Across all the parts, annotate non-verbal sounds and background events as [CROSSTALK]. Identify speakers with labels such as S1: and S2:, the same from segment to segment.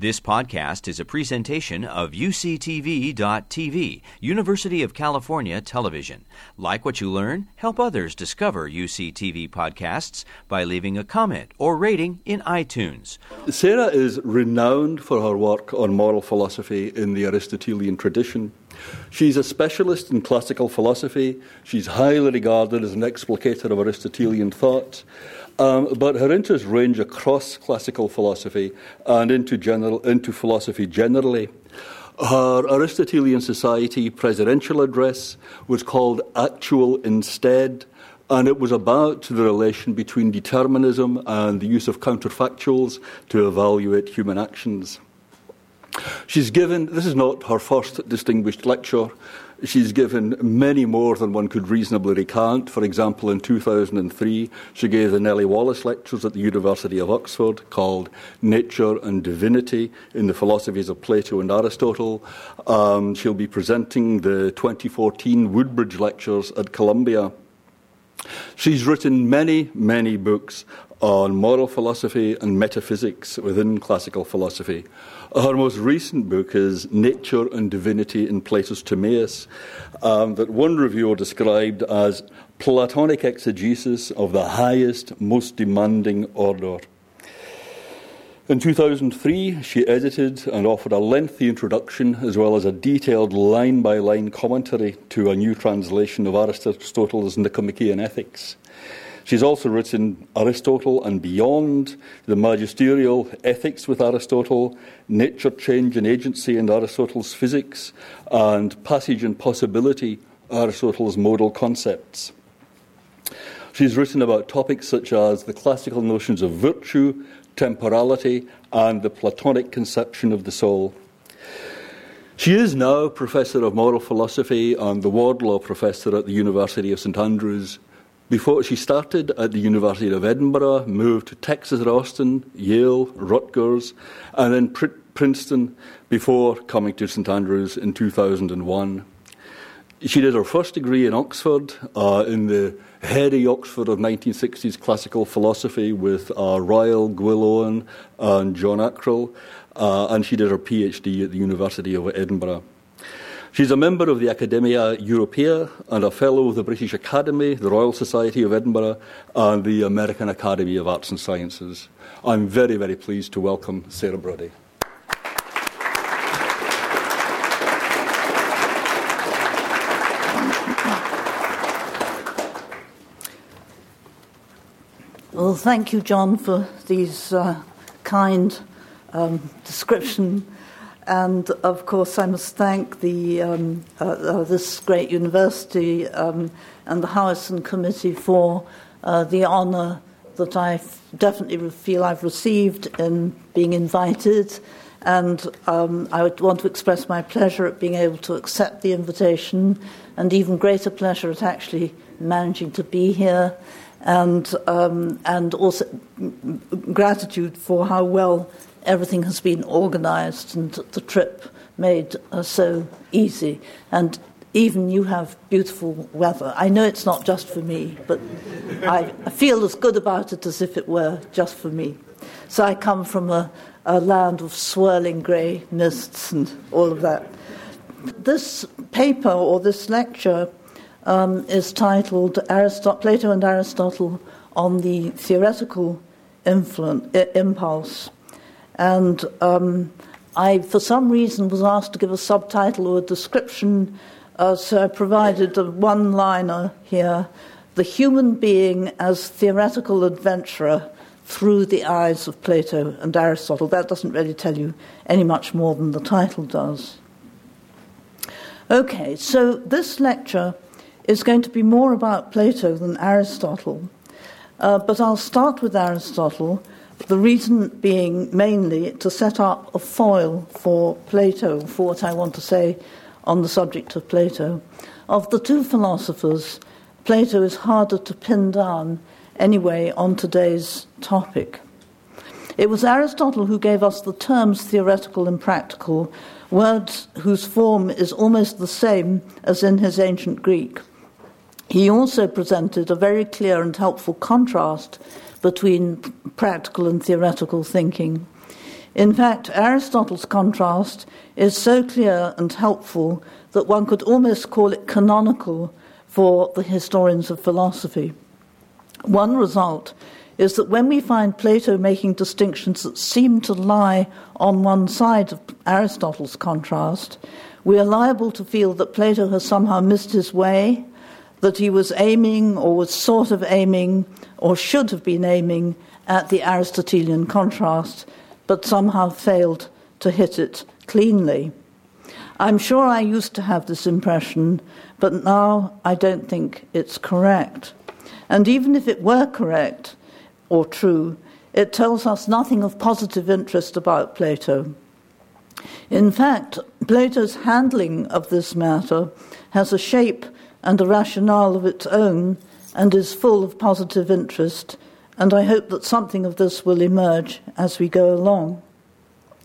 S1: This podcast is a presentation of UCTV.tv, University of California Television. Like what you learn? Help others discover UCTV podcasts by leaving a comment or rating in iTunes.
S2: Sarah is renowned for her work on moral philosophy in the Aristotelian tradition. She's a specialist in classical philosophy. She's highly regarded as an explicator of Aristotelian thought. Um, but her interests range across classical philosophy and into, general, into philosophy generally. Her Aristotelian Society presidential address was called Actual Instead, and it was about the relation between determinism and the use of counterfactuals to evaluate human actions. She's given, this is not her first distinguished lecture. She's given many more than one could reasonably recount. For example, in 2003, she gave the Nellie Wallace Lectures at the University of Oxford called Nature and Divinity in the Philosophies of Plato and Aristotle. Um, she'll be presenting the 2014 Woodbridge Lectures at Columbia. She's written many, many books on moral philosophy and metaphysics within classical philosophy. Her most recent book is Nature and Divinity in Plato's Timaeus, um, that one reviewer described as Platonic exegesis of the highest, most demanding order. In 2003, she edited and offered a lengthy introduction as well as a detailed line by line commentary to a new translation of Aristotle's Nicomachean Ethics. She's also written Aristotle and Beyond, the magisterial Ethics with Aristotle, Nature, Change and Agency and Aristotle's Physics, and Passage and Possibility, Aristotle's Modal Concepts. She's written about topics such as the classical notions of virtue, temporality, and the Platonic conception of the soul. She is now Professor of Moral Philosophy and the Wardlaw Professor at the University of St Andrews before she started at the University of Edinburgh, moved to Texas at Austin, Yale, Rutgers, and then Pr- Princeton before coming to St Andrews in 2001. She did her first degree in Oxford, uh, in the heady Oxford of 1960s classical philosophy with uh, Ryle, and John Ackrill, uh, and she did her PhD at the University of Edinburgh. She's a member of the Academia Europaea and a fellow of the British Academy, the Royal Society of Edinburgh, and the American Academy of Arts and Sciences. I'm very, very pleased to welcome Sarah Broadie.
S3: Well, thank you, John, for these uh, kind um, description and of course, I must thank the, um, uh, uh, this great university um, and the Howison Committee for uh, the honour that I definitely feel I've received in being invited. And um, I would want to express my pleasure at being able to accept the invitation, and even greater pleasure at actually managing to be here, and, um, and also gratitude for how well everything has been organized and the trip made uh, so easy. And even you have beautiful weather. I know it's not just for me, but I, feel as good about it as if it were just for me. So I come from a, a land of swirling grey mists and all of that. This paper or this lecture um, is titled Aristot- Plato and Aristotle on the Theoretical Impulse. And um, I, for some reason, was asked to give a subtitle or a description, uh, so I provided a one liner here The Human Being as Theoretical Adventurer Through the Eyes of Plato and Aristotle. That doesn't really tell you any much more than the title does. Okay, so this lecture is going to be more about Plato than Aristotle, uh, but I'll start with Aristotle the reason being mainly to set up a foil for Plato, for what I want to say on the subject of Plato. Of the two philosophers, Plato is harder to pin down anyway on today's topic. It was Aristotle who gave us the terms theoretical and practical, words whose form is almost the same as in his ancient Greek. He also presented a very clear and helpful contrast between practical and theoretical thinking. In fact, Aristotle's contrast is so clear and helpful that one could almost call it canonical for the historians of philosophy. One result is that when we find Plato making distinctions that seem to lie on one side of Aristotle's contrast, we are liable to feel that Plato has somehow missed his way, that he was aiming or was sort of aiming or should have been aiming at the Aristotelian contrast, but somehow failed to hit it cleanly. I'm sure I used to have this impression, but now I don't think it's correct. And even if it were correct, or true, it tells us nothing of positive interest about Plato. In fact, Plato's handling of this matter has a shape and a rationale of its own and is full of positive interest, and I hope that something of this will emerge as we go along.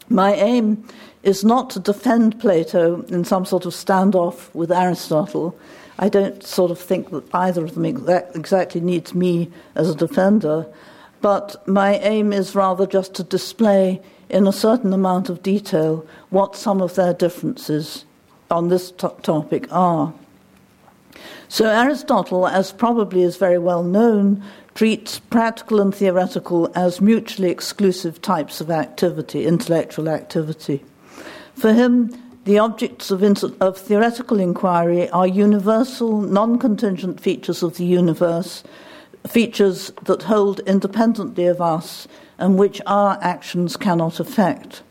S3: My aim is not to defend Plato in some sort of standoff with Aristotle. I don't sort of think that either of them exactly needs me as a defender but my aim is rather just to display in a certain amount of detail what some of their differences on this t- topic are. So, Aristotle, as probably is very well known, treats practical and theoretical as mutually exclusive types of activity, intellectual activity. For him, the objects of, of theoretical inquiry are universal, non contingent features of the universe features that hold independently of us and which our actions cannot affect.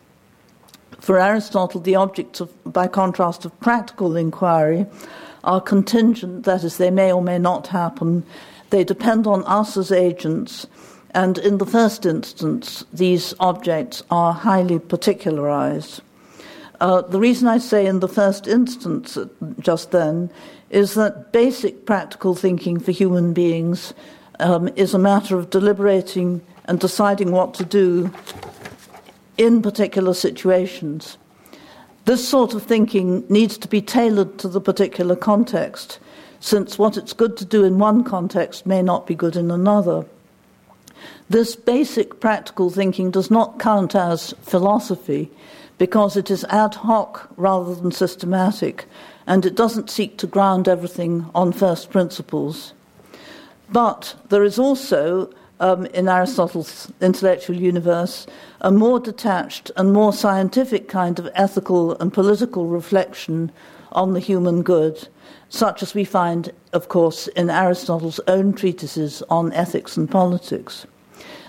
S3: For Aristotle, the objects, of, by contrast, of practical inquiry are contingent, that is, they may or may not happen. They depend on us as agents, and in the first instance, these objects are highly particularized. Uh, the reason I say in the first instance just then is that basic practical thinking for human beings um, is a matter of deliberating and deciding what to do in particular situations. This sort of thinking needs to be tailored to the particular context, since what it's good to do in one context may not be good in another. This basic practical thinking does not count as philosophy because it is ad hoc rather than systematic, and it doesn't seek to ground everything on first principles. But there is also, um, in Aristotle's intellectual universe, a more detached and more scientific kind of ethical and political reflection on the human good, such as we find, of course, in Aristotle's own treatises on ethics and politics.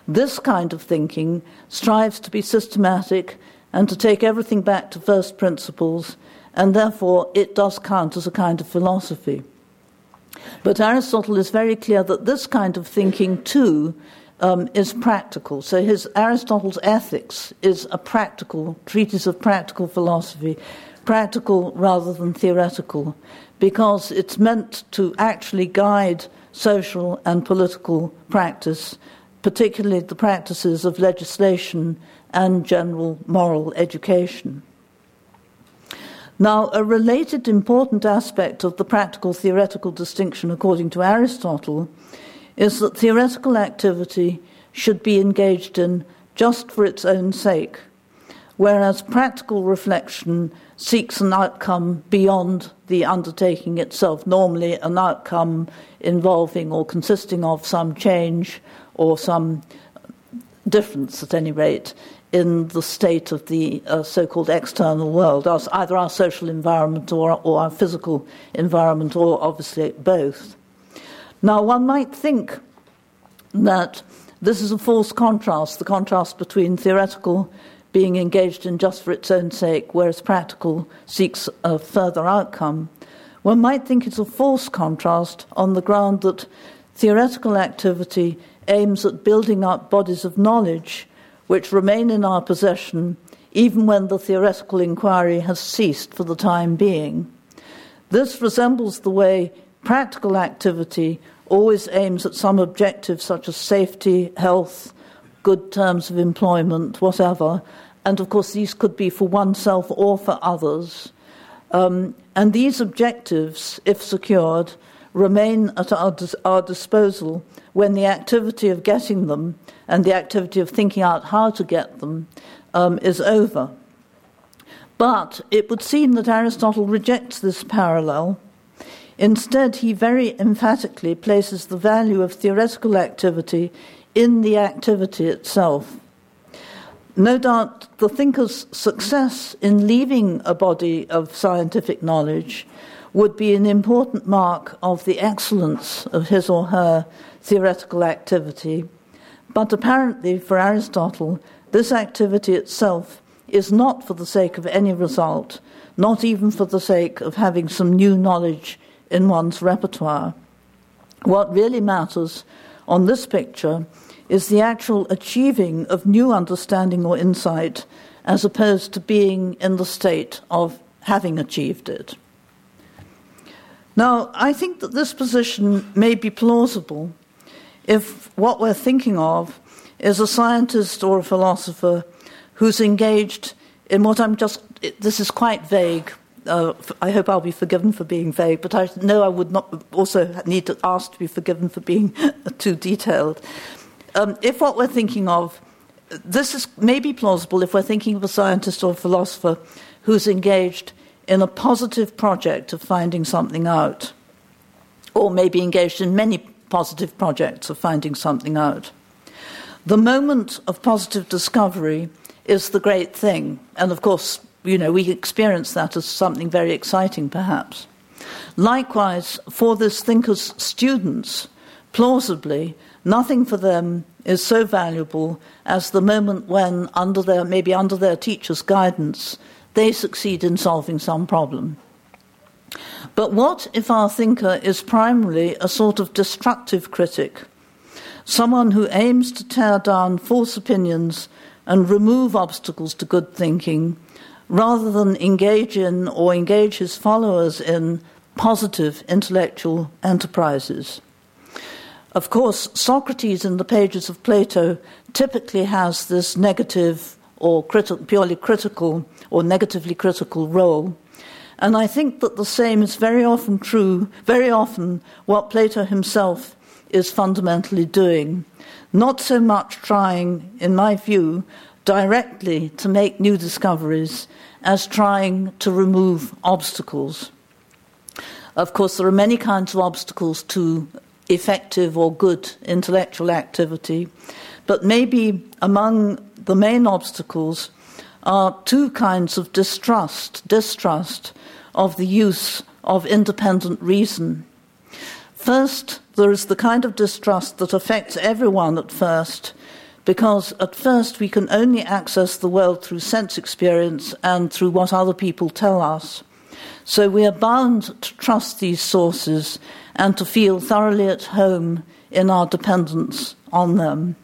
S3: This kind of thinking strives to be systematic and to take everything back to first principles, and therefore it does count as a kind of philosophy. But Aristotle is very clear that this kind of thinking, too, um, is practical. So his Aristotle's Ethics is a practical treatise of practical philosophy, practical rather than theoretical, because it's meant to actually guide social and political practice, particularly the practices of legislation and general moral education. Now, a related important aspect of the practical theoretical distinction, according to Aristotle, is that theoretical activity should be engaged in just for its own sake, whereas practical reflection seeks an outcome beyond the undertaking itself, normally an outcome involving or consisting of some change or some difference, at any rate, in the state of the uh, so called external world, either our social environment or, or our physical environment, or obviously both. Now, one might think that this is a false contrast, the contrast between theoretical being engaged in just for its own sake, whereas practical seeks a further outcome. One might think it's a false contrast on the ground that theoretical activity aims at building up bodies of knowledge which remain in our possession even when the theoretical inquiry has ceased for the time being. This resembles the way practical activity always aims at some objective such as safety, health, good terms of employment, whatever, and of course these could be for oneself or for others. Um, and these objectives, if secured, remain at our, our disposal when the activity of getting them and the activity of thinking out how to get them um, is over. But it would seem that Aristotle rejects this parallel. Instead, he very emphatically places the value of theoretical activity in the activity itself. No doubt the thinker's success in leaving a body of scientific knowledge would be an important mark of the excellence of his or her theoretical activity. But apparently, for Aristotle, this activity itself is not for the sake of any result, not even for the sake of having some new knowledge in one's repertoire. What really matters on this picture is the actual achieving of new understanding or insight as opposed to being in the state of having achieved it. Now, I think that this position may be plausible if what we're thinking of is a scientist or a philosopher who's engaged in what I'm just, this is quite vague. Uh, I hope I'll be forgiven for being vague, but I know I would not also need to ask to be forgiven for being [LAUGHS] too detailed. Um, if what we're thinking of, this is maybe plausible if we're thinking of a scientist or a philosopher who's engaged in a positive project of finding something out, or may be engaged in many positive projects of finding something out. The moment of positive discovery is the great thing, and of course, you know, we experience that as something very exciting, perhaps. Likewise, for this thinker's students, plausibly, Nothing for them is so valuable as the moment when, under their, maybe under their teacher's guidance, they succeed in solving some problem. But what if our thinker is primarily a sort of destructive critic, someone who aims to tear down false opinions and remove obstacles to good thinking, rather than engage in or engage his followers in positive intellectual enterprises? Of course, Socrates in the pages of Plato typically has this negative or criti- purely critical or negatively critical role. And I think that the same is very often true, very often what Plato himself is fundamentally doing. Not so much trying, in my view, directly to make new discoveries as trying to remove obstacles. Of course, there are many kinds of obstacles to effective or good intellectual activity. But maybe among the main obstacles are two kinds of distrust, distrust of the use of independent reason. First, there is the kind of distrust that affects everyone at first, because at first we can only access the world through sense experience and through what other people tell us. So we are bound to trust these sources and to feel thoroughly at home in our dependence on them.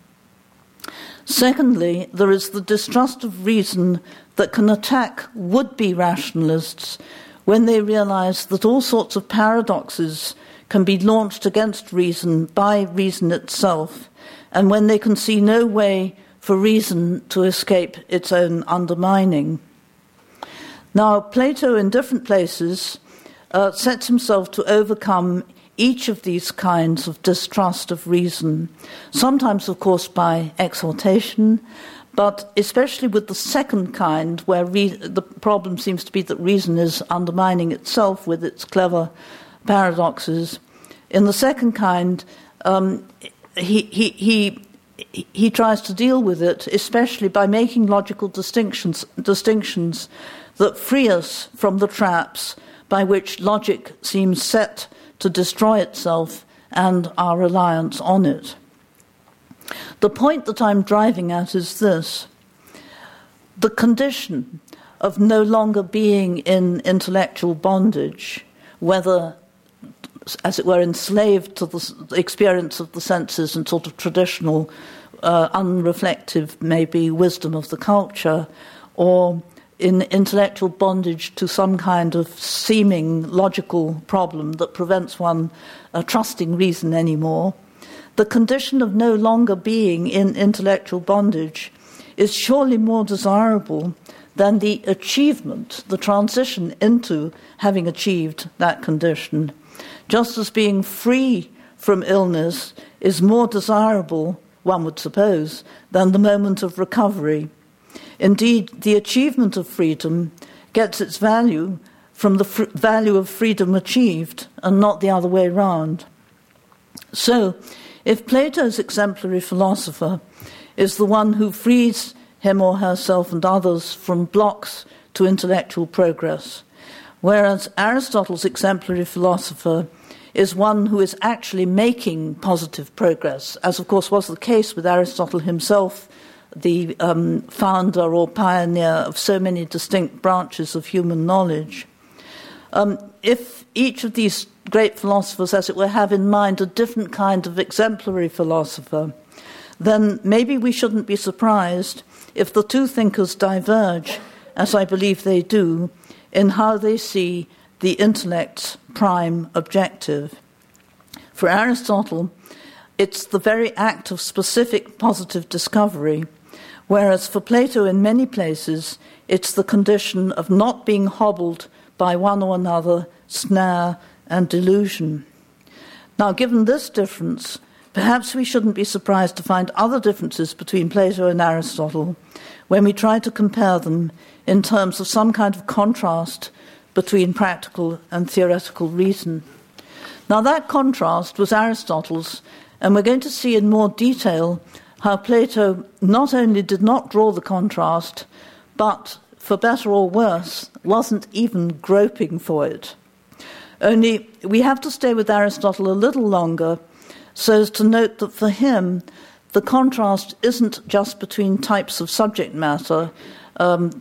S3: Secondly, there is the distrust of reason that can attack would be rationalists when they realize that all sorts of paradoxes can be launched against reason by reason itself, and when they can see no way for reason to escape its own undermining. Now, Plato, in different places, uh, sets himself to overcome each of these kinds of distrust of reason, sometimes, of course, by exhortation, but especially with the second kind, where re- the problem seems to be that reason is undermining itself with its clever paradoxes. In the second kind, um, he, he, he he tries to deal with it, especially by making logical distinctions, distinctions that free us from the traps by which logic seems set to destroy itself and our reliance on it. The point that I'm driving at is this the condition of no longer being in intellectual bondage, whether, as it were, enslaved to the experience of the senses and sort of traditional, uh, unreflective, maybe, wisdom of the culture, or in intellectual bondage to some kind of seeming logical problem that prevents one uh, trusting reason anymore, the condition of no longer being in intellectual bondage is surely more desirable than the achievement, the transition into having achieved that condition. just as being free from illness is more desirable, one would suppose, than the moment of recovery. Indeed, the achievement of freedom gets its value from the fr- value of freedom achieved and not the other way round. So, if Plato's exemplary philosopher is the one who frees him or herself and others from blocks to intellectual progress, whereas Aristotle's exemplary philosopher is one who is actually making positive progress, as of course was the case with Aristotle himself, the um, founder or pioneer of so many distinct branches of human knowledge. Um, if each of these great philosophers, as it were, have in mind a different kind of exemplary philosopher, then maybe we shouldn't be surprised if the two thinkers diverge, as I believe they do, in how they see the intellect's prime objective. For Aristotle, it's the very act of specific positive discovery, whereas for Plato, in many places, it's the condition of not being hobbled by one or another snare and delusion. Now, given this difference, perhaps we shouldn't be surprised to find other differences between Plato and Aristotle when we try to compare them in terms of some kind of contrast between practical and theoretical reason. Now, that contrast was Aristotle's, and we're going to see in more detail how Plato not only did not draw the contrast, but, for better or worse, wasn't even groping for it. Only we have to stay with Aristotle a little longer so as to note that for him, the contrast isn't just between types of subject matter, um,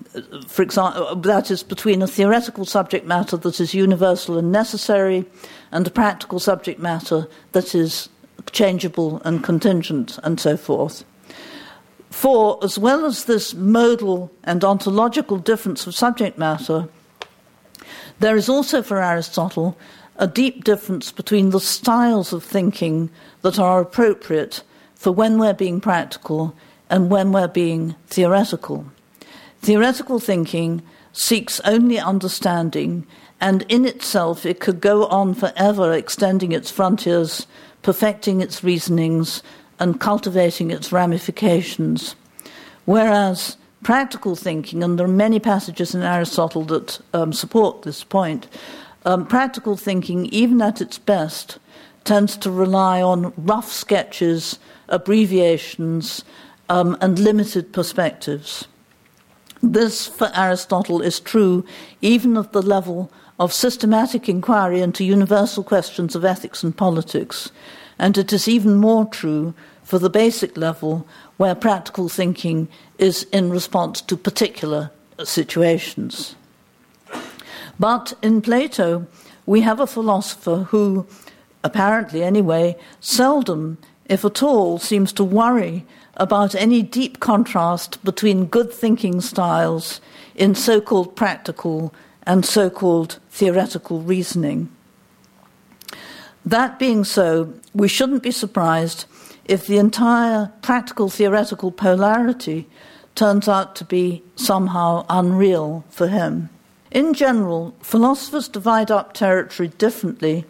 S3: for example, that is between a theoretical subject matter that is universal and necessary and a practical subject matter that is changeable and contingent and so forth. For, as well as this modal and ontological difference of subject matter, there is also for Aristotle a deep difference between the styles of thinking that are appropriate for when we're being practical and when we're being theoretical. Theoretical thinking seeks only understanding, and in itself it could go on forever extending its frontiers, perfecting its reasonings, and cultivating its ramifications. Whereas practical thinking, and there are many passages in Aristotle that um, support this point, um, practical thinking, even at its best, tends to rely on rough sketches, abbreviations, um, and limited perspectives. This, for Aristotle, is true even at the level of systematic inquiry into universal questions of ethics and politics, and it is even more true for the basic level where practical thinking is in response to particular situations. But in Plato, we have a philosopher who, apparently anyway, seldom, if at all, seems to worry about any deep contrast between good thinking styles in so called practical and so called theoretical reasoning. That being so, we shouldn't be surprised if the entire practical theoretical polarity turns out to be somehow unreal for him. In general, philosophers divide up territory differently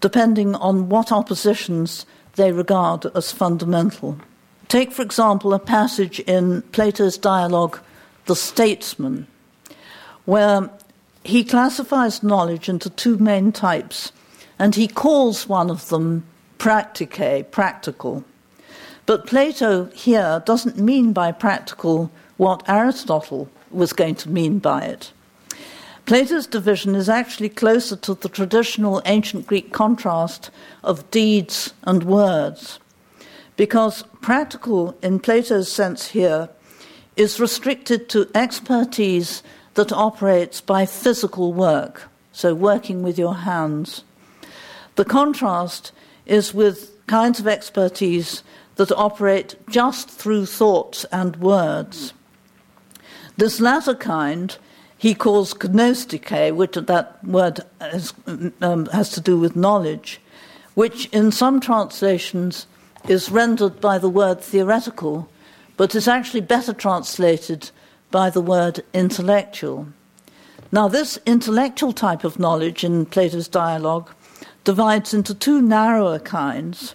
S3: depending on what oppositions they regard as fundamental. Take, for example, a passage in Plato's dialogue, The Statesman, where he classifies knowledge into two main types, and he calls one of them practicae, practical. But Plato here doesn't mean by practical what Aristotle was going to mean by it. Plato's division is actually closer to the traditional ancient Greek contrast of deeds and words because practical, in Plato's sense here, is restricted to expertise that operates by physical work, so working with your hands. The contrast is with kinds of expertise that operate just through thoughts and words. This latter kind he calls gnosticae, which that word has, um, has to do with knowledge, which in some translations is rendered by the word theoretical, but is actually better translated by the word intellectual. Now, this intellectual type of knowledge in Plato's dialogue divides into two narrower kinds.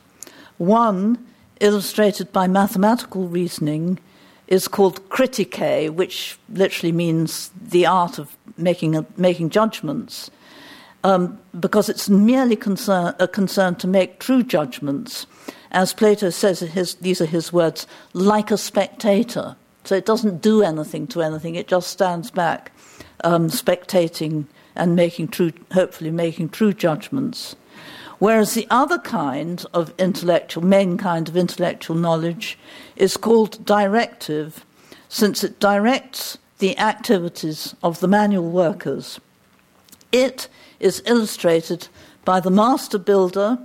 S3: One, illustrated by mathematical reasoning, is called critique, which literally means the art of making, a, making judgments, um, because it's merely concern, a concern to make true judgments. As Plato says, his, these are his words, like a spectator. So it doesn't do anything to anything, it just stands back, um, spectating and making true, hopefully making true judgments. Whereas the other kind of intellectual, main kind of intellectual knowledge is called directive, since it directs the activities of the manual workers. It is illustrated by the master builder,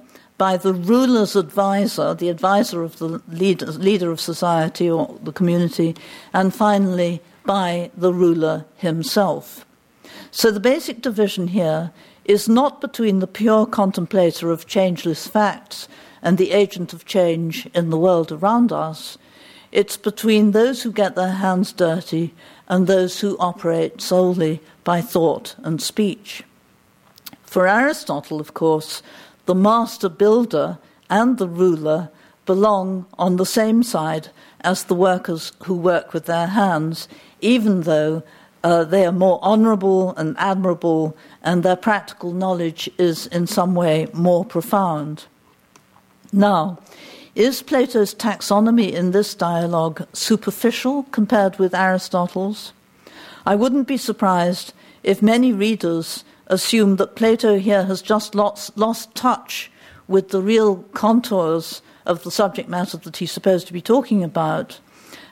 S3: by the ruler's advisor, the advisor of the leader, leader of society or the community, and finally by the ruler himself. So the basic division here is not between the pure contemplator of changeless facts and the agent of change in the world around us. It's between those who get their hands dirty and those who operate solely by thought and speech. For Aristotle, of course, the master builder and the ruler belong on the same side as the workers who work with their hands, even though uh, they are more honorable and admirable, and their practical knowledge is in some way more profound. Now, is Plato's taxonomy in this dialogue superficial compared with Aristotle's? I wouldn't be surprised if many readers assume that Plato here has just lost, lost touch with the real contours of the subject matter that he's supposed to be talking about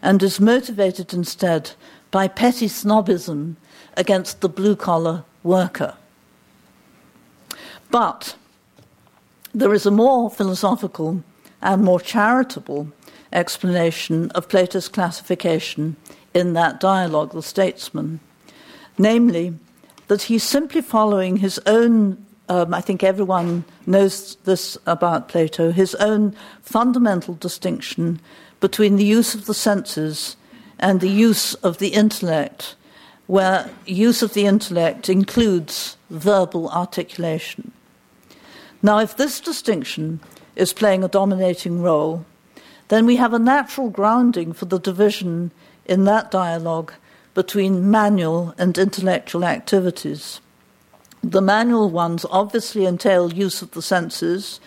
S3: and is motivated instead by petty snobism against the blue collar worker. But there is a more philosophical and more charitable explanation of Plato's classification in that dialogue, The Statesman, namely that he's simply following his own. Um, I think everyone knows this about Plato, his own fundamental distinction between the use of the senses and the use of the intellect, where use of the intellect includes verbal articulation. Now, if this distinction is playing a dominating role, then we have a natural grounding for the division in that dialogue between manual and intellectual activities. The manual ones obviously entail use of the senses,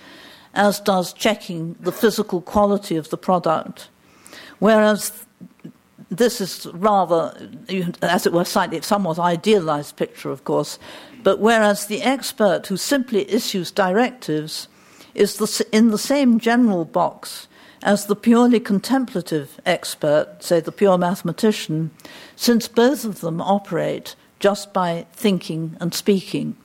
S3: as does checking the physical quality of the product, whereas this is rather, as it were, slightly somewhat idealized picture, of course. But whereas the expert who simply issues directives is in the same general box as the purely contemplative expert, say the pure mathematician, since both of them operate just by thinking and speaking.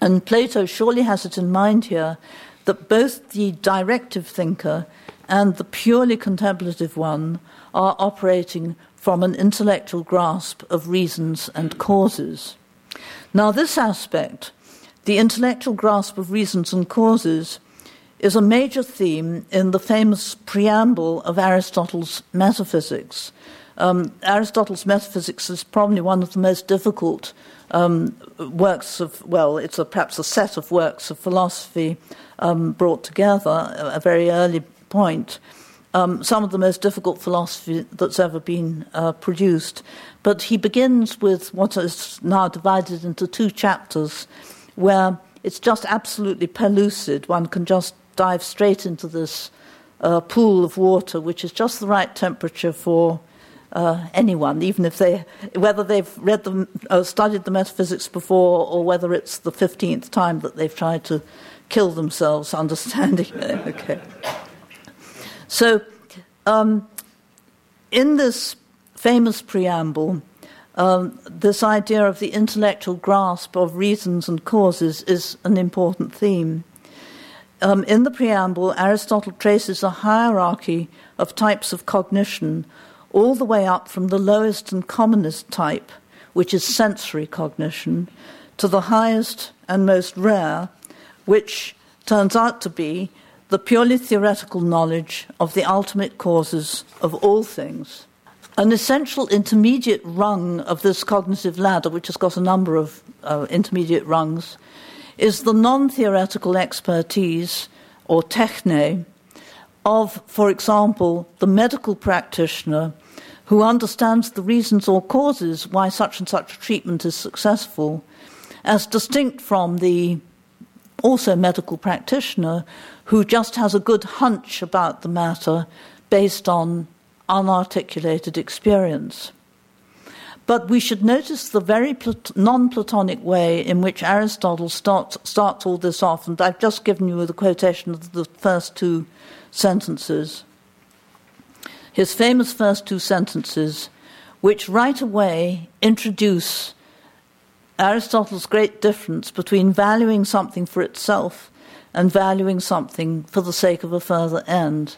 S3: And Plato surely has it in mind here that both the directive thinker and the purely contemplative one are operating from an intellectual grasp of reasons and causes. Now, this aspect, the intellectual grasp of reasons and causes, is a major theme in the famous preamble of Aristotle's Metaphysics. Um, Aristotle's Metaphysics is probably one of the most difficult um, works of, well, it's a, perhaps a set of works of philosophy um, brought together, a very early point um, some of the most difficult philosophy that's ever been uh, produced. But he begins with what is now divided into two chapters, where it's just absolutely pellucid. One can just dive straight into this uh, pool of water, which is just the right temperature for uh, anyone, even if they, whether they've read them, uh, studied the metaphysics before, or whether it's the fifteenth time that they've tried to kill themselves [LAUGHS] understanding it. okay. So, um, in this famous preamble, um, this idea of the intellectual grasp of reasons and causes is an important theme. Um, in the preamble, Aristotle traces a hierarchy of types of cognition, all the way up from the lowest and commonest type, which is sensory cognition, to the highest and most rare, which turns out to be the purely theoretical knowledge of the ultimate causes of all things. An essential intermediate rung of this cognitive ladder, which has got a number of uh, intermediate rungs, is the non theoretical expertise, or techne, of, for example, the medical practitioner who understands the reasons or causes why such and such treatment is successful, as distinct from the also medical practitioner who just has a good hunch about the matter based on unarticulated experience. But we should notice the very plat- non Platonic way in which Aristotle starts, starts all this off, and I've just given you the quotation of the first two sentences. His famous first two sentences, which right away introduce Aristotle's great difference between valuing something for itself and valuing something for the sake of a further end.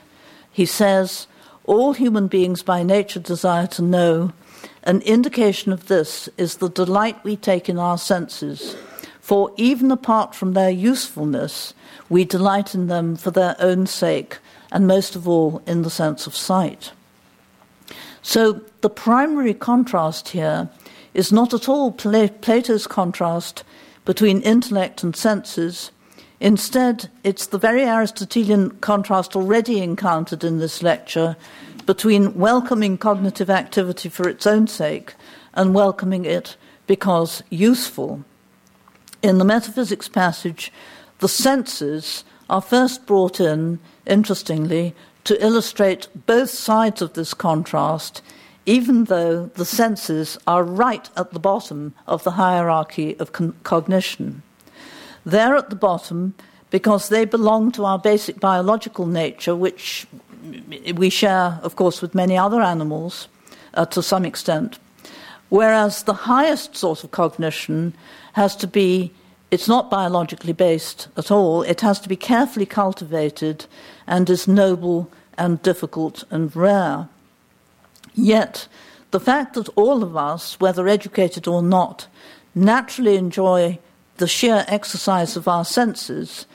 S3: He says, All human beings by nature desire to know. An indication of this is the delight we take in our senses, for even apart from their usefulness, we delight in them for their own sake, and most of all in the sense of sight. So the primary contrast here is not at all Plato's contrast between intellect and senses. Instead, it's the very Aristotelian contrast already encountered in this lecture between welcoming cognitive activity for its own sake and welcoming it because useful. In the metaphysics passage, the senses are first brought in, interestingly, to illustrate both sides of this contrast even though the senses are right at the bottom of the hierarchy of con- cognition. They're at the bottom because they belong to our basic biological nature, which we share, of course, with many other animals uh, to some extent. Whereas the highest sort of cognition has to be, it's not biologically based at all, it has to be carefully cultivated and is noble and difficult and rare. Yet, the fact that all of us, whether educated or not, naturally enjoy the sheer exercise of our senses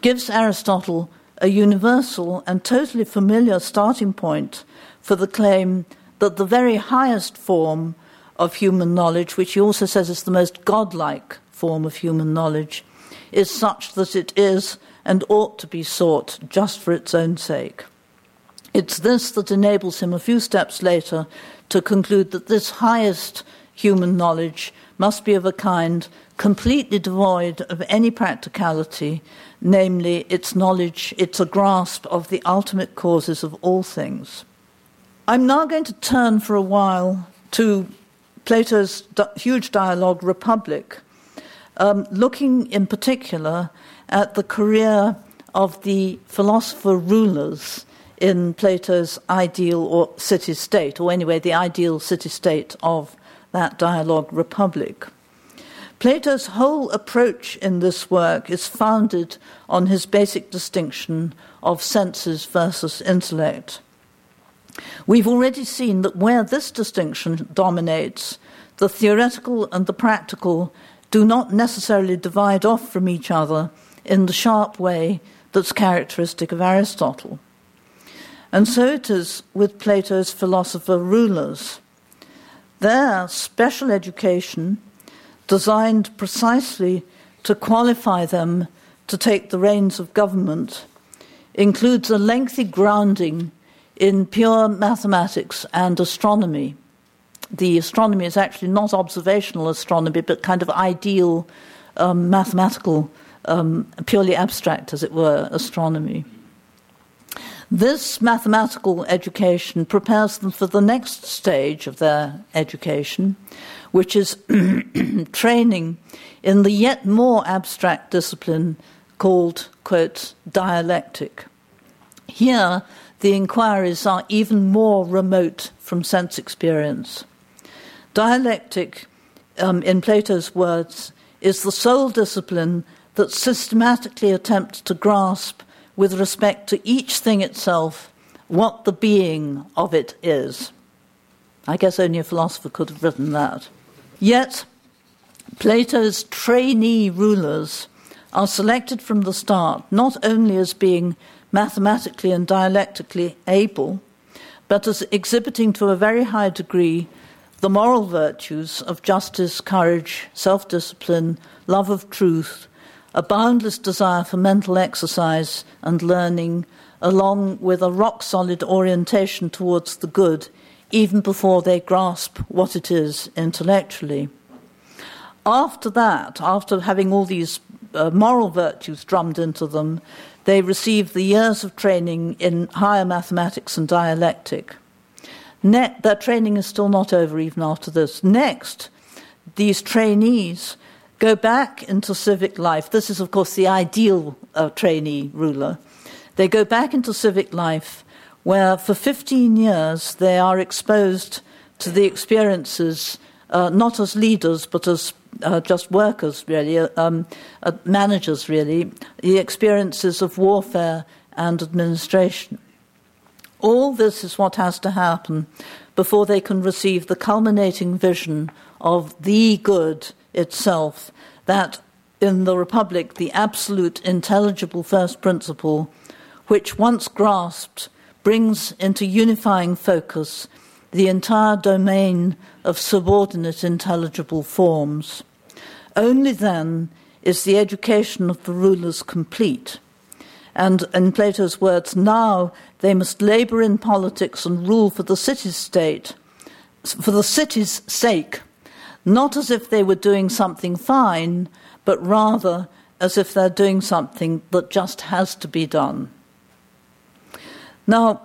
S3: gives Aristotle a universal and totally familiar starting point for the claim that the very highest form of human knowledge, which he also says is the most godlike form of human knowledge, is such that it is and ought to be sought just for its own sake. It's this that enables him a few steps later to conclude that this highest human knowledge must be of a kind completely devoid of any practicality, namely, its knowledge, it's a grasp of the ultimate causes of all things. I'm now going to turn for a while to Plato's huge dialogue, Republic, um, looking in particular at the career of the philosopher rulers in Plato's ideal or city state, or anyway, the ideal city state of that dialogue republic. Plato's whole approach in this work is founded on his basic distinction of senses versus intellect. We've already seen that where this distinction dominates, the theoretical and the practical do not necessarily divide off from each other in the sharp way that's characteristic of Aristotle. And so it is with Plato's philosopher rulers. Their special education, designed precisely to qualify them to take the reins of government, includes a lengthy grounding in pure mathematics and astronomy. The astronomy is actually not observational astronomy, but kind of ideal um, mathematical, um, purely abstract, as it were, astronomy. This mathematical education prepares them for the next stage of their education, which is [CLEARS THROAT] training in the yet more abstract discipline called, quote, dialectic. Here, the inquiries are even more remote from sense experience. Dialectic, um, in Plato's words, is the sole discipline that systematically attempts to grasp with respect to each thing itself what the being of it is. I guess only a philosopher could have written that. Yet, Plato's trainee rulers are selected from the start not only as being mathematically and dialectically able, but as exhibiting to a very high degree the moral virtues of justice, courage, self discipline, love of truth, a boundless desire for mental exercise and learning, along with a rock solid orientation towards the good, even before they grasp what it is intellectually. After that, after having all these uh, moral virtues drummed into them, they receive the years of training in higher mathematics and dialectic. Ne- their training is still not over even after this. Next, these trainees go back into civic life. This is, of course, the ideal uh, trainee ruler. They go back into civic life where for 15 years they are exposed to the experiences, uh, not as leaders, but as uh, just workers, really, uh, um, uh, managers, really, the experiences of warfare and administration. All this is what has to happen before they can receive the culminating vision of the good itself, that in the Republic, the absolute intelligible first principle, which once grasped, brings into unifying focus the entire domain of subordinate intelligible forms. Only then is the education of the rulers complete. And in Plato's words, now they must labor in politics and rule for the city state, for the city's sake, not as if they were doing something fine, but rather as if they're doing something that just has to be done. Now,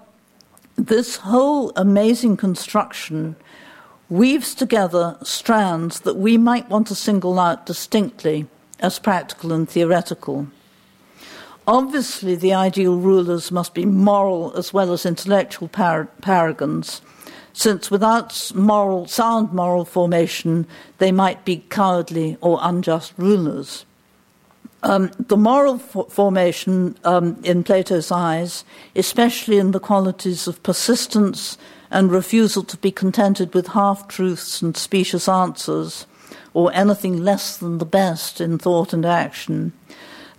S3: this whole amazing construction weaves together strands that we might want to single out distinctly as practical and theoretical. Obviously, the ideal rulers must be moral as well as intellectual par- paragons, since without moral, sound moral formation, they might be cowardly or unjust rulers. Um, the moral formation um, in Plato's eyes, especially in the qualities of persistence and refusal to be contented with half truths and specious answers, or anything less than the best in thought and action,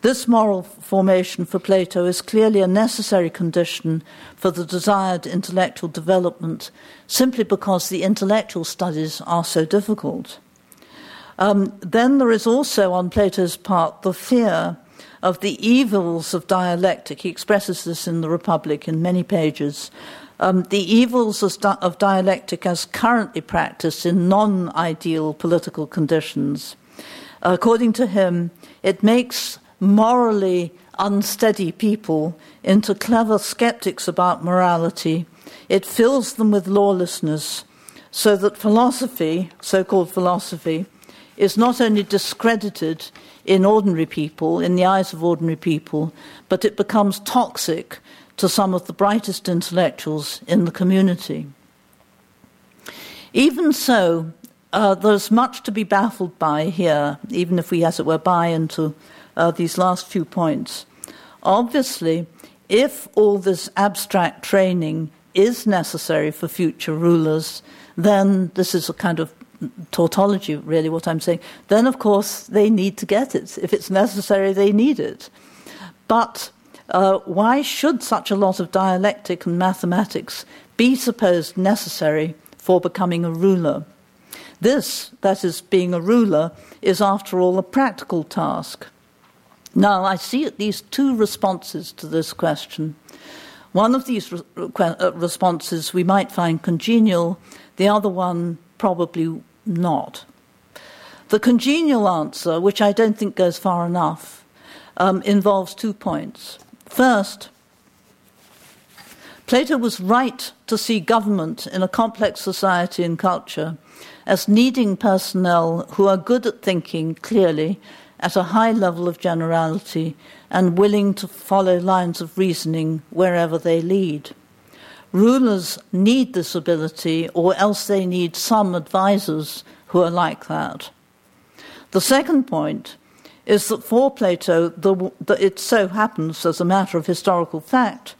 S3: this moral formation for Plato is clearly a necessary condition for the desired intellectual development, simply because the intellectual studies are so difficult. Um, then there is also, on Plato's part, the fear of the evils of dialectic. He expresses this in the Republic in many pages. Um, the evils of dialectic as currently practiced in non ideal political conditions. According to him, it makes morally unsteady people into clever skeptics about morality. It fills them with lawlessness, so that philosophy, so called philosophy, is not only discredited in ordinary people, in the eyes of ordinary people, but it becomes toxic to some of the brightest intellectuals in the community. Even so, uh, there's much to be baffled by here, even if we, as it were, buy into uh, these last few points. Obviously, if all this abstract training is necessary for future rulers, then this is a kind of tautology, really, what I'm saying. Then, of course, they need to get it. If it's necessary, they need it. But uh, why should such a lot of dialectic and mathematics be supposed necessary for becoming a ruler? This, that is, being a ruler, is after all a practical task. Now, I see at least two responses to this question. One of these re- uh, responses we might find congenial, the other one probably not. The congenial answer, which I don't think goes far enough, um, involves two points. First, Plato was right to see government in a complex society and culture as needing personnel who are good at thinking clearly at a high level of generality and willing to follow lines of reasoning wherever they lead. Rulers need this ability, or else they need some advisors who are like that. The second point is that for Plato, the, the, it so happens, as a matter of historical fact,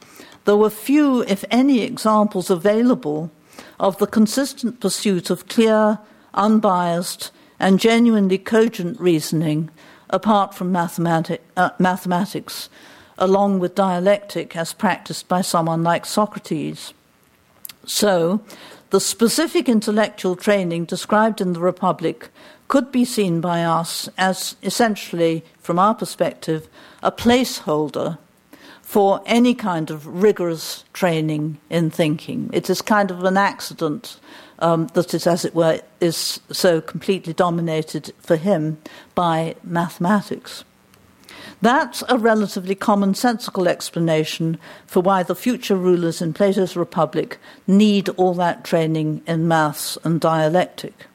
S3: there were few, if any, examples available of the consistent pursuit of clear, unbiased, and genuinely cogent reasoning apart from mathematic, uh, mathematics, along with dialectic as practiced by someone like Socrates. So, the specific intellectual training described in the Republic could be seen by us as essentially, from our perspective, a placeholder for any kind of rigorous training in thinking. It is kind of an accident um, that is, as it were, is so completely dominated for him by mathematics. That's a relatively commonsensical explanation for why the future rulers in Plato's Republic need all that training in maths and dialectic.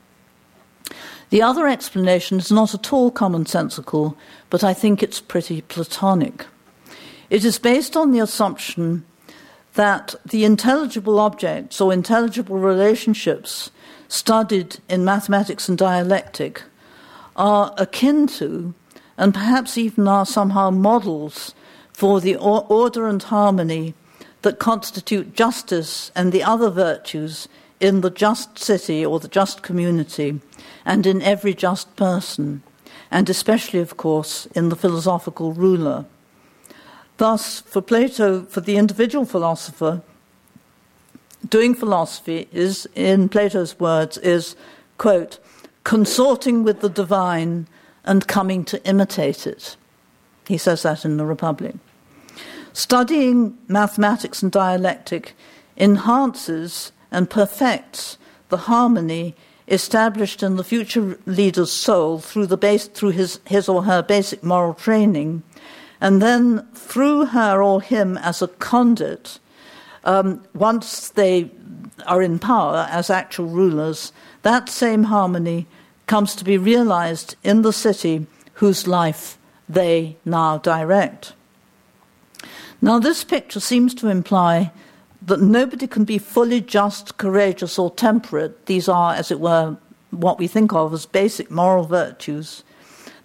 S3: The other explanation is not at all commonsensical, but I think it's pretty Platonic. It is based on the assumption that the intelligible objects or intelligible relationships studied in mathematics and dialectic are akin to and perhaps even are somehow models for the order and harmony that constitute justice and the other virtues in the just city or the just community and in every just person, and especially, of course, in the philosophical ruler. Thus, for Plato, for the individual philosopher, doing philosophy is, in Plato's words, is, quote, consorting with the divine and coming to imitate it. He says that in the Republic. Studying mathematics and dialectic enhances and perfects the harmony established in the future leader's soul through, the base, through his, his or her basic moral training, and then through her or him as a conduit, um, once they are in power as actual rulers, that same harmony comes to be realized in the city whose life they now direct. Now, this picture seems to imply that nobody can be fully just, courageous, or temperate. These are, as it were, what we think of as basic moral virtues.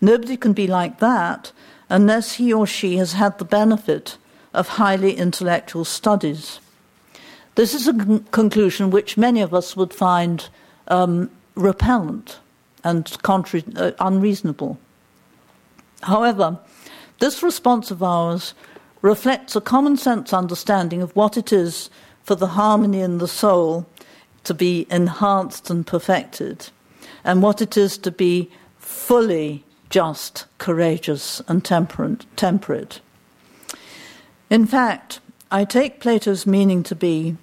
S3: Nobody can be like that unless he or she has had the benefit of highly intellectual studies. This is a con- conclusion which many of us would find um, repellent and uh, unreasonable. However, this response of ours reflects a common sense understanding of what it is for the harmony in the soul to be enhanced and perfected, and what it is to be fully just, courageous, and temperate. In fact, I take Plato's meaning to be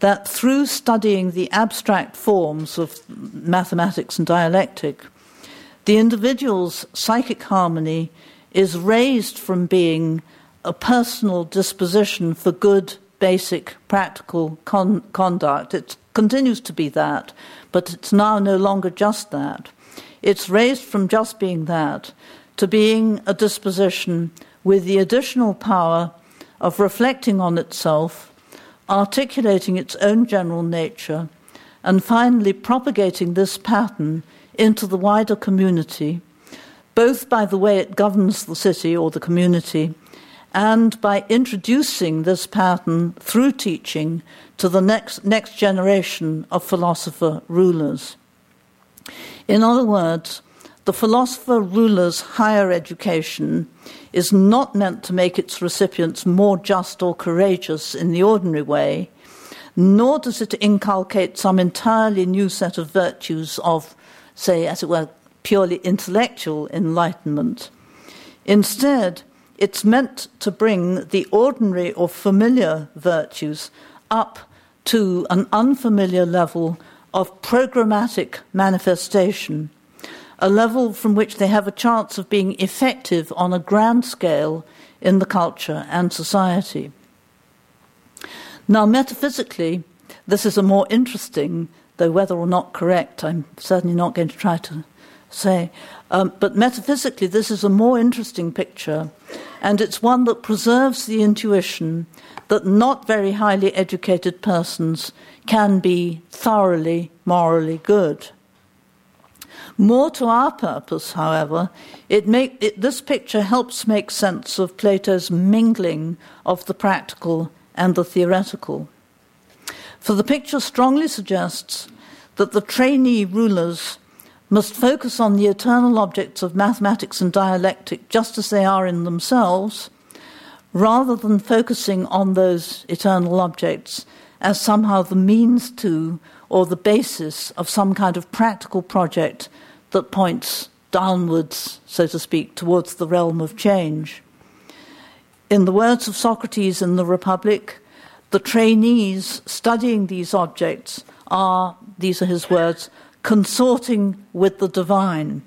S3: that through studying the abstract forms of mathematics and dialectic, the individual's psychic harmony is raised from being a personal disposition for good, basic, practical con- conduct. It continues to be that, but it's now no longer just that. It's raised from just being that to being a disposition with the additional power of reflecting on itself articulating its own general nature, and finally propagating this pattern into the wider community, both by the way it governs the city or the community, and by introducing this pattern through teaching to the next, next generation of philosopher rulers. In other words, the philosopher ruler's higher education is not meant to make its recipients more just or courageous in the ordinary way, nor does it inculcate some entirely new set of virtues of, say, as it were, purely intellectual enlightenment. Instead, it's meant to bring the ordinary or familiar virtues up to an unfamiliar level of programmatic manifestation a level from which they have a chance of being effective on a grand scale in the culture and society. Now, metaphysically, this is a more interesting, though whether or not correct, I'm certainly not going to try to say, um, but metaphysically, this is a more interesting picture, and it's one that preserves the intuition that not very highly educated persons can be thoroughly morally good. More to our purpose, however, it make, it, this picture helps make sense of Plato's mingling of the practical and the theoretical. For the picture strongly suggests that the trainee rulers must focus on the eternal objects of mathematics and dialectic just as they are in themselves, rather than focusing on those eternal objects as somehow the means to or the basis of some kind of practical project that points downwards, so to speak, towards the realm of change. In the words of Socrates in the Republic, the trainees studying these objects are, these are his words, consorting with the divine.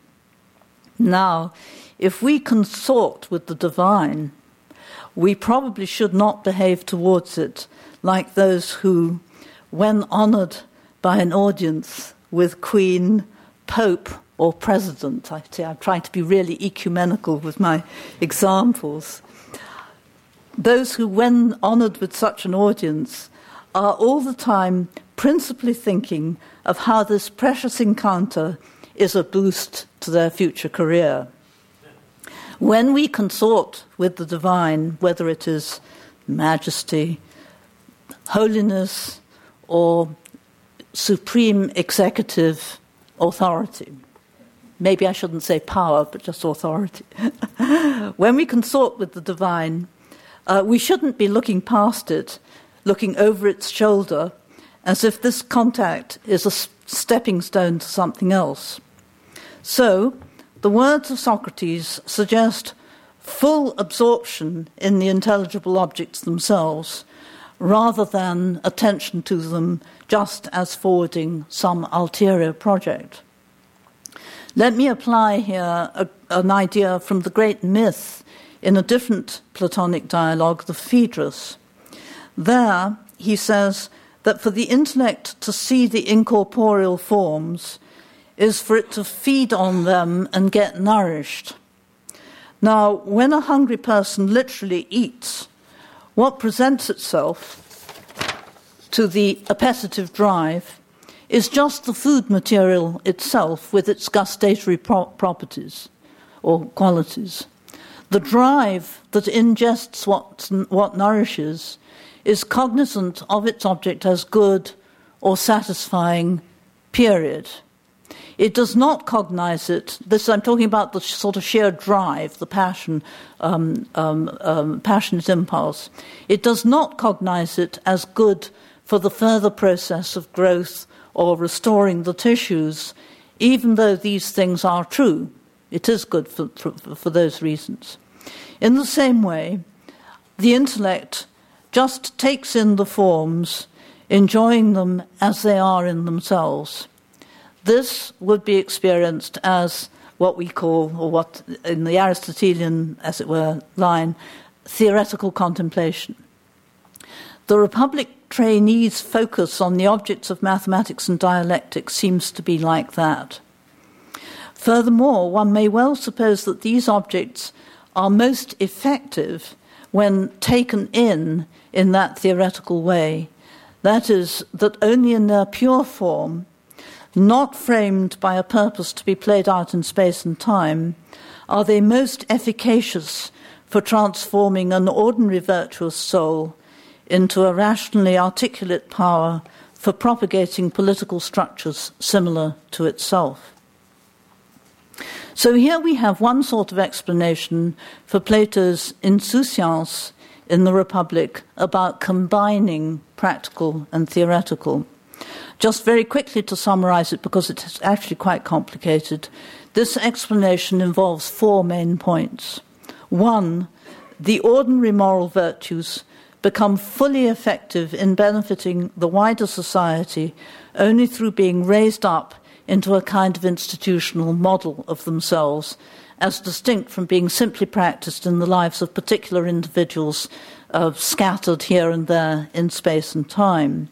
S3: Now, if we consort with the divine, we probably should not behave towards it like those who, when honored by an audience with Queen, Pope, or President, I say I'm trying to be really ecumenical with my examples. Those who, when honored with such an audience, are all the time principally thinking of how this precious encounter is a boost to their future career. When we consort with the divine, whether it is majesty, holiness, or supreme executive authority, maybe I shouldn't say power, but just authority. [LAUGHS] when we consort with the divine, uh, we shouldn't be looking past it, looking over its shoulder, as if this contact is a stepping stone to something else. So, the words of Socrates suggest full absorption in the intelligible objects themselves, rather than attention to them just as forwarding some ulterior project. Let me apply here a, an idea from the great myth in a different Platonic dialogue, the Phaedrus. There, he says that for the intellect to see the incorporeal forms is for it to feed on them and get nourished. Now, when a hungry person literally eats, what presents itself to the appetitive drive is just the food material itself with its gustatory pro- properties or qualities. The drive that ingests what, what nourishes is cognizant of its object as good or satisfying, period. It does not cognize it. This I'm talking about the sort of sheer drive, the passion, um, um, um, passionate impulse. It does not cognize it as good for the further process of growth or restoring the tissues, even though these things are true. It is good for, for, for those reasons. In the same way, the intellect just takes in the forms, enjoying them as they are in themselves. This would be experienced as what we call, or what in the Aristotelian, as it were, line, theoretical contemplation. The Republic trainees' focus on the objects of mathematics and dialectics seems to be like that. Furthermore, one may well suppose that these objects are most effective when taken in in that theoretical way. That is, that only in their pure form, not framed by a purpose to be played out in space and time, are they most efficacious for transforming an ordinary virtuous soul into a rationally articulate power for propagating political structures similar to itself. So here we have one sort of explanation for Plato's insouciance in the Republic about combining practical and theoretical. Just very quickly to summarize it, because it's actually quite complicated, this explanation involves four main points. One, the ordinary moral virtues become fully effective in benefiting the wider society only through being raised up into a kind of institutional model of themselves, as distinct from being simply practiced in the lives of particular individuals uh, scattered here and there in space and time.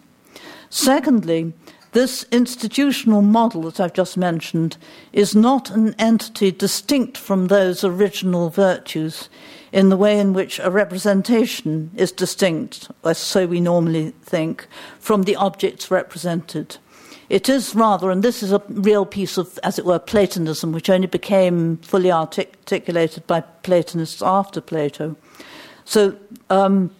S3: Secondly, this institutional model that I've just mentioned is not an entity distinct from those original virtues in the way in which a representation is distinct, as so we normally think, from the objects represented. It is rather, and this is a real piece of, as it were, Platonism, which only became fully articulated by Platonists after Plato. So, um,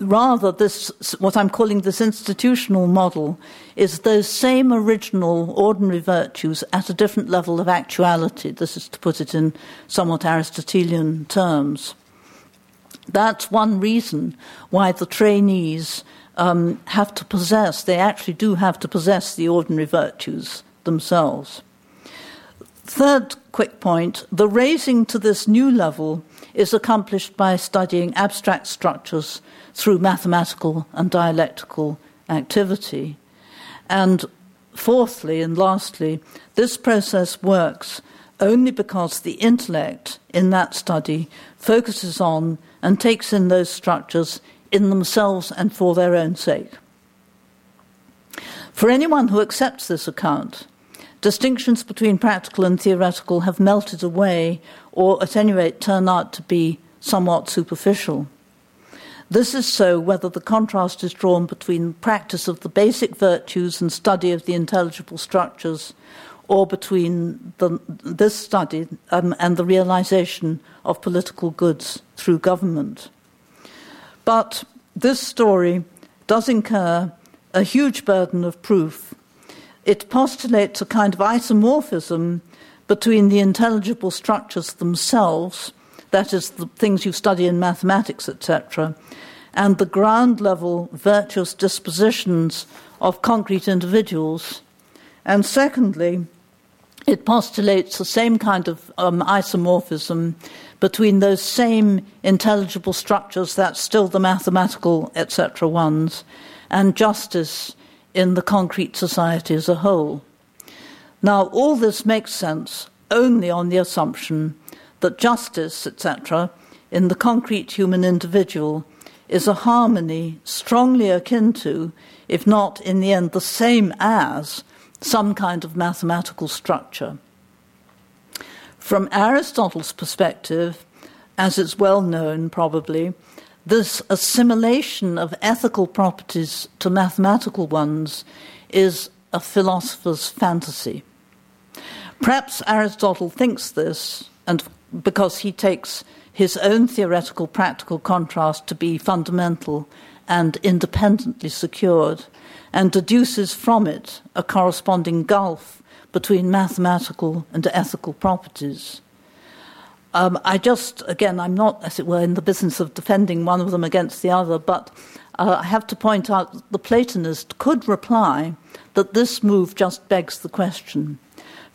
S3: rather, this what I'm calling this institutional model is those same original ordinary virtues at a different level of actuality. This is to put it in somewhat Aristotelian terms. That's one reason why the trainees um, have to possess, they actually do have to possess the ordinary virtues themselves. Third quick point the raising to this new level is accomplished by studying abstract structures through mathematical and dialectical activity. And fourthly and lastly, this process works only because the intellect in that study focuses on and takes in those structures in themselves and for their own sake. For anyone who accepts this account, distinctions between practical and theoretical have melted away, or at any rate turn out to be somewhat superficial. This is so whether the contrast is drawn between practice of the basic virtues and study of the intelligible structures, or between the, this study um, and the realization of political goods through government. But this story does incur a huge burden of proof. It postulates a kind of isomorphism between the intelligible structures themselves, that is, the things you study in mathematics, etc., and the ground level virtuous dispositions of concrete individuals. And secondly, it postulates the same kind of um, isomorphism between those same intelligible structures, that's still the mathematical, etc., ones, and justice in the concrete society as a whole. Now, all this makes sense only on the assumption that justice, etc., in the concrete human individual is a harmony strongly akin to, if not in the end the same as, some kind of mathematical structure. From Aristotle's perspective, as is well known probably, this assimilation of ethical properties to mathematical ones is a philosopher's fantasy. Perhaps Aristotle thinks this, and because he takes his own theoretical practical contrast to be fundamental and independently secured, and deduces from it a corresponding gulf between mathematical and ethical properties. Um, I just, again, I'm not, as it were, in the business of defending one of them against the other, but uh, I have to point out that the Platonist could reply that this move just begs the question.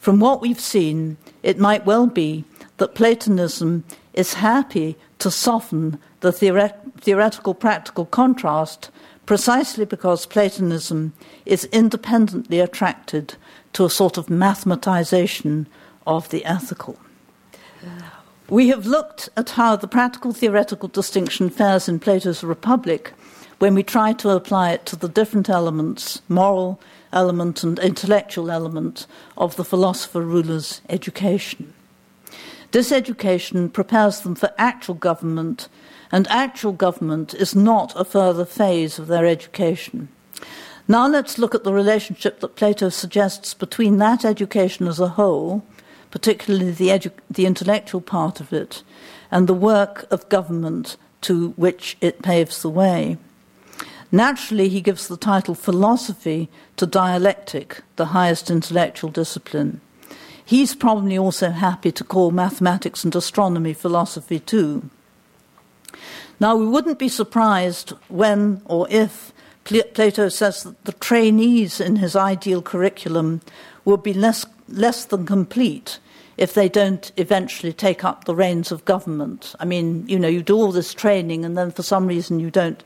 S3: From what we've seen, it might well be that Platonism is happy to soften the theoret- theoretical practical contrast precisely because Platonism is independently attracted to a sort of mathematization of the ethical. We have looked at how the practical theoretical distinction fares in Plato's Republic when we try to apply it to the different elements, moral element and intellectual element, of the philosopher ruler's education. This education prepares them for actual government and actual government is not a further phase of their education. Now let's look at the relationship that Plato suggests between that education as a whole, particularly the, edu- the intellectual part of it, and the work of government to which it paves the way. Naturally, he gives the title philosophy to dialectic, the highest intellectual discipline. He's probably also happy to call mathematics and astronomy philosophy too. Now, we wouldn't be surprised when or if Plato says that the trainees in his ideal curriculum will be less, less than complete if they don't eventually take up the reins of government. I mean, you know, you do all this training and then for some reason you don't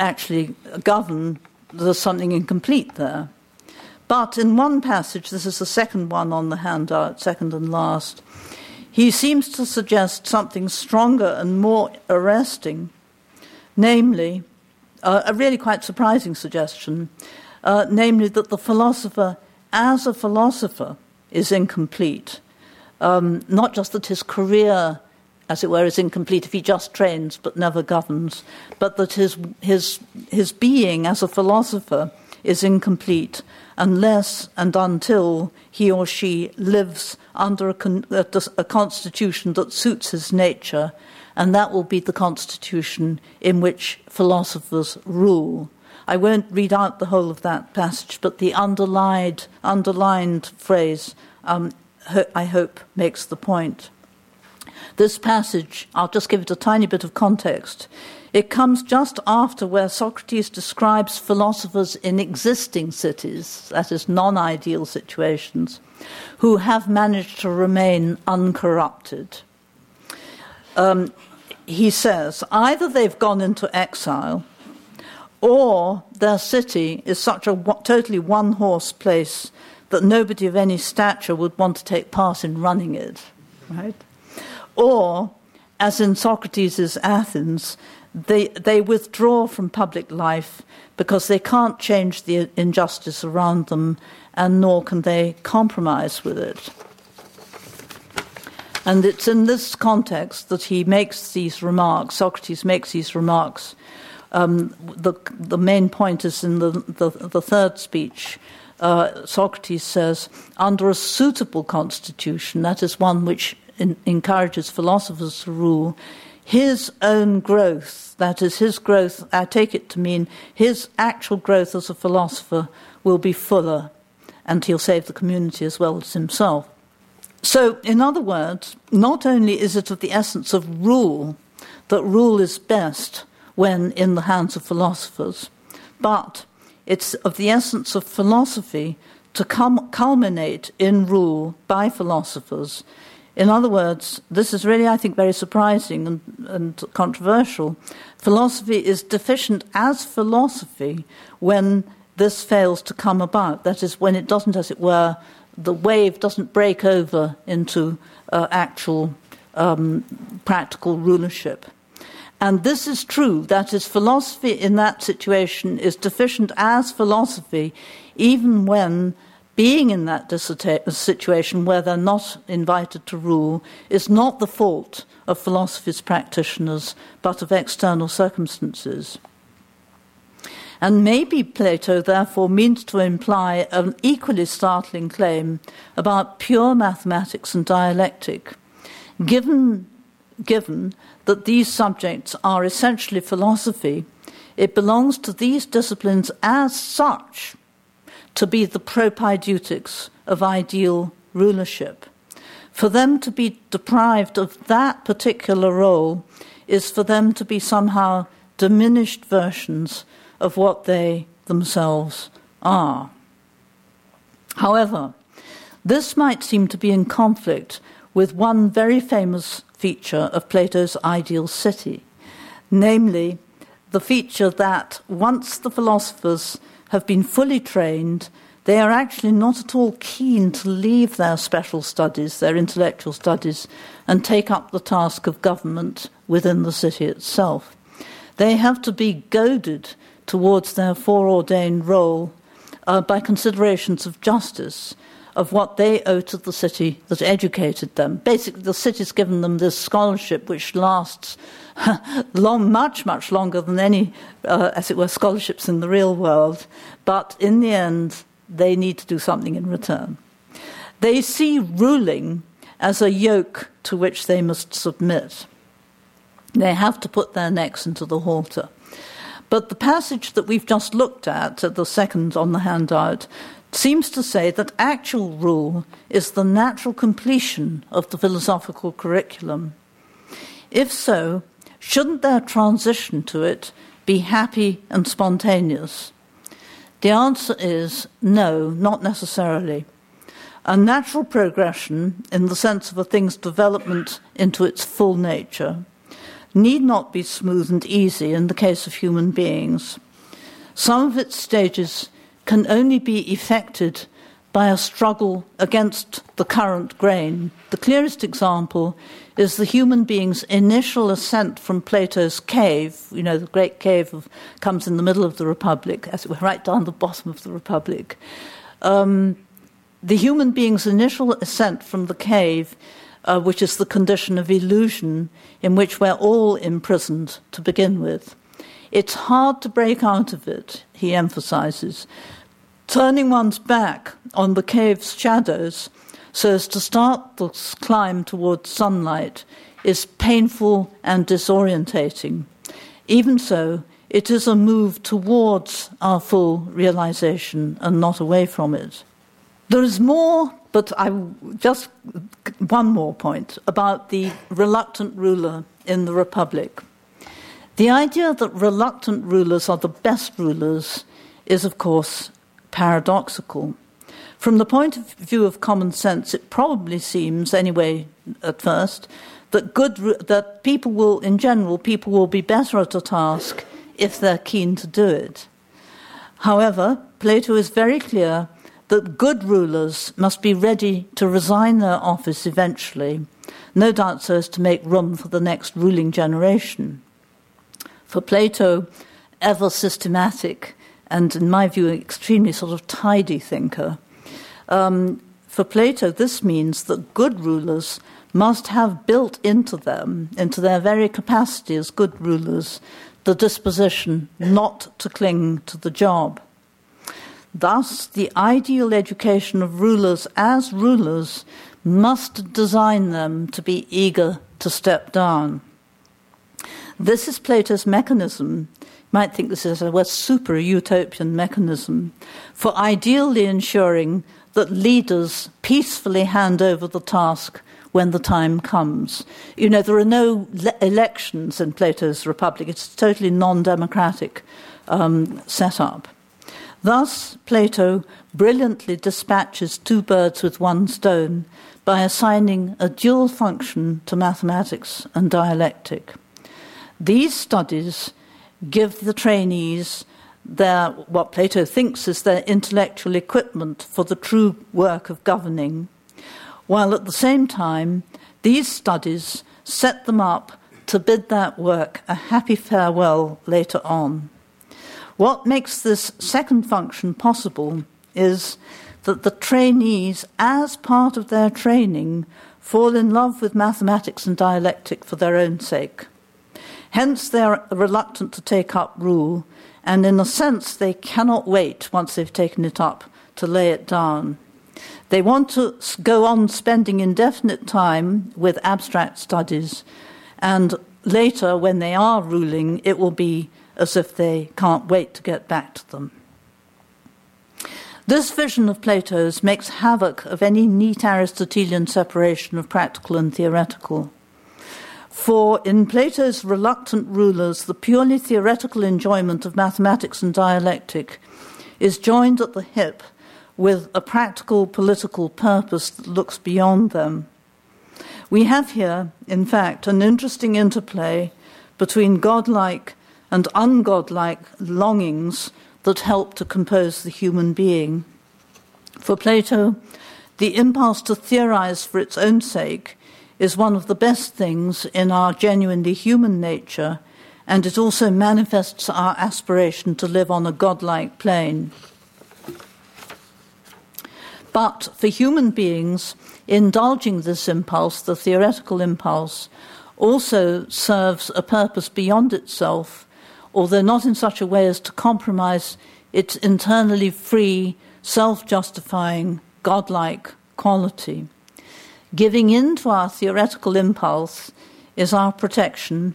S3: actually govern, there's something incomplete there. But in one passage, this is the second one on the handout, second and last, he seems to suggest something stronger and more arresting, namely, uh, a really quite surprising suggestion, uh, namely that the philosopher, as a philosopher, is incomplete. Um, not just that his career, as it were, is incomplete if he just trains but never governs, but that his, his, his being as a philosopher is incomplete unless and until he or she lives under a, con- a, constitution that suits his nature, and that will be the constitution in which philosophers rule. I won't read out the whole of that passage, but the underlined, underlined phrase, um, I hope, makes the point. This passage, I'll just give it a tiny bit of context, It comes just after where Socrates describes philosophers in existing cities, that is, non ideal situations, who have managed to remain uncorrupted. Um, he says either they've gone into exile or their city is such a totally one horse place that nobody of any stature would want to take part in running it, right? Or, as in Socrates' Athens, they, they withdraw from public life because they can't change the injustice around them and nor can they compromise with it. And it's in this context that he makes these remarks, Socrates makes these remarks. Um, the, the main point is in the, the, the third speech. Uh, Socrates says, under a suitable constitution, that is one which in, encourages philosophers to rule, his own growth, that is, his growth, I take it to mean his actual growth as a philosopher, will be fuller, and he'll save the community as well as himself. So, in other words, not only is it of the essence of rule that rule is best when in the hands of philosophers, but it's of the essence of philosophy to come, culminate in rule by philosophers. In other words, this is really, I think, very surprising and, and controversial. Philosophy is deficient as philosophy when this fails to come about. That is, when it doesn't, as it were, the wave doesn't break over into uh, actual um, practical rulership. And this is true. That is, philosophy in that situation is deficient as philosophy, even when being in that situation where they're not invited to rule is not the fault of philosophy's practitioners, but of external circumstances. And maybe Plato therefore means to imply an equally startling claim about pure mathematics and dialectic, given, given that these subjects are essentially philosophy. It belongs to these disciplines as such to be the propaedeutics of ideal rulership. For them to be deprived of that particular role is for them to be somehow diminished versions of what they themselves are. However, this might seem to be in conflict with one very famous feature of Plato's ideal city, namely the feature that once the philosophers have been fully trained, they are actually not at all keen to leave their special studies, their intellectual studies, and take up the task of government within the city itself. They have to be goaded towards their foreordained role uh, by considerations of justice, of what they owe to the city that educated them. Basically, the city's given them this scholarship which lasts [LAUGHS] long, much, much longer than any, uh, as it were, scholarships in the real world. But in the end, they need to do something in return. They see ruling as a yoke to which they must submit. They have to put their necks into the halter. But the passage that we've just looked at, the second on the handout, seems to say that actual rule is the natural completion of the philosophical curriculum. If so, shouldn't their transition to it be happy and spontaneous? The answer is no, not necessarily. A natural progression, in the sense of a thing's development into its full nature, need not be smooth and easy in the case of human beings. Some of its stages can only be effected by a struggle against the current grain. The clearest example is the human being's initial ascent from Plato's cave. You know, the great cave of, comes in the middle of the Republic, as it were, right down the bottom of the Republic. Um, the human being's initial ascent from the cave uh, which is the condition of illusion in which we're all imprisoned to begin with. It's hard to break out of it, he emphasizes. Turning one's back on the cave's shadows so as to start the climb towards sunlight is painful and disorientating. Even so, it is a move towards our full realization and not away from it. There is more but I just one more point about the reluctant ruler in the Republic. The idea that reluctant rulers are the best rulers is, of course, paradoxical. From the point of view of common sense, it probably seems, anyway, at first, that good that people will, in general, people will be better at a task if they're keen to do it. However, Plato is very clear that good rulers must be ready to resign their office eventually, no doubt so as to make room for the next ruling generation. For Plato, ever systematic and, in my view, an extremely sort of tidy thinker, um, for Plato, this means that good rulers must have built into them, into their very capacity as good rulers, the disposition not to cling to the job. Thus, the ideal education of rulers as rulers must design them to be eager to step down. This is Plato's mechanism. Might think this is a super utopian mechanism for ideally ensuring that leaders peacefully hand over the task when the time comes. You know, there are no le- elections in Plato's Republic, it's a totally non democratic um, setup. Thus, Plato brilliantly dispatches two birds with one stone by assigning a dual function to mathematics and dialectic. These studies give the trainees their, what Plato thinks is their intellectual equipment for the true work of governing, while at the same time, these studies set them up to bid that work a happy farewell later on. What makes this second function possible is that the trainees, as part of their training, fall in love with mathematics and dialectic for their own sake. Hence, they are reluctant to take up rule, and in a sense, they cannot wait once they've taken it up to lay it down. They want to go on spending indefinite time with abstract studies, and later, when they are ruling, it will be as if they can't wait to get back to them. This vision of Plato's makes havoc of any neat Aristotelian separation of practical and theoretical. For in Plato's reluctant rulers, the purely theoretical enjoyment of mathematics and dialectic is joined at the hip with a practical political purpose that looks beyond them. We have here, in fact, an interesting interplay between godlike and ungodlike longings that help to compose the human being. For Plato, the impulse to theorize for its own sake is one of the best things in our genuinely human nature, and it also manifests our aspiration to live on a godlike plane. But for human beings, indulging this impulse, the theoretical impulse, also serves a purpose beyond itself although not in such a way as to compromise its internally free, self justifying, godlike quality. Giving in to our theoretical impulse is our protection,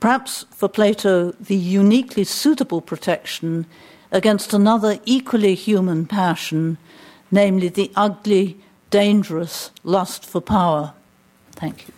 S3: perhaps for Plato, the uniquely suitable protection against another equally human passion, namely the ugly, dangerous lust for power. Thank you.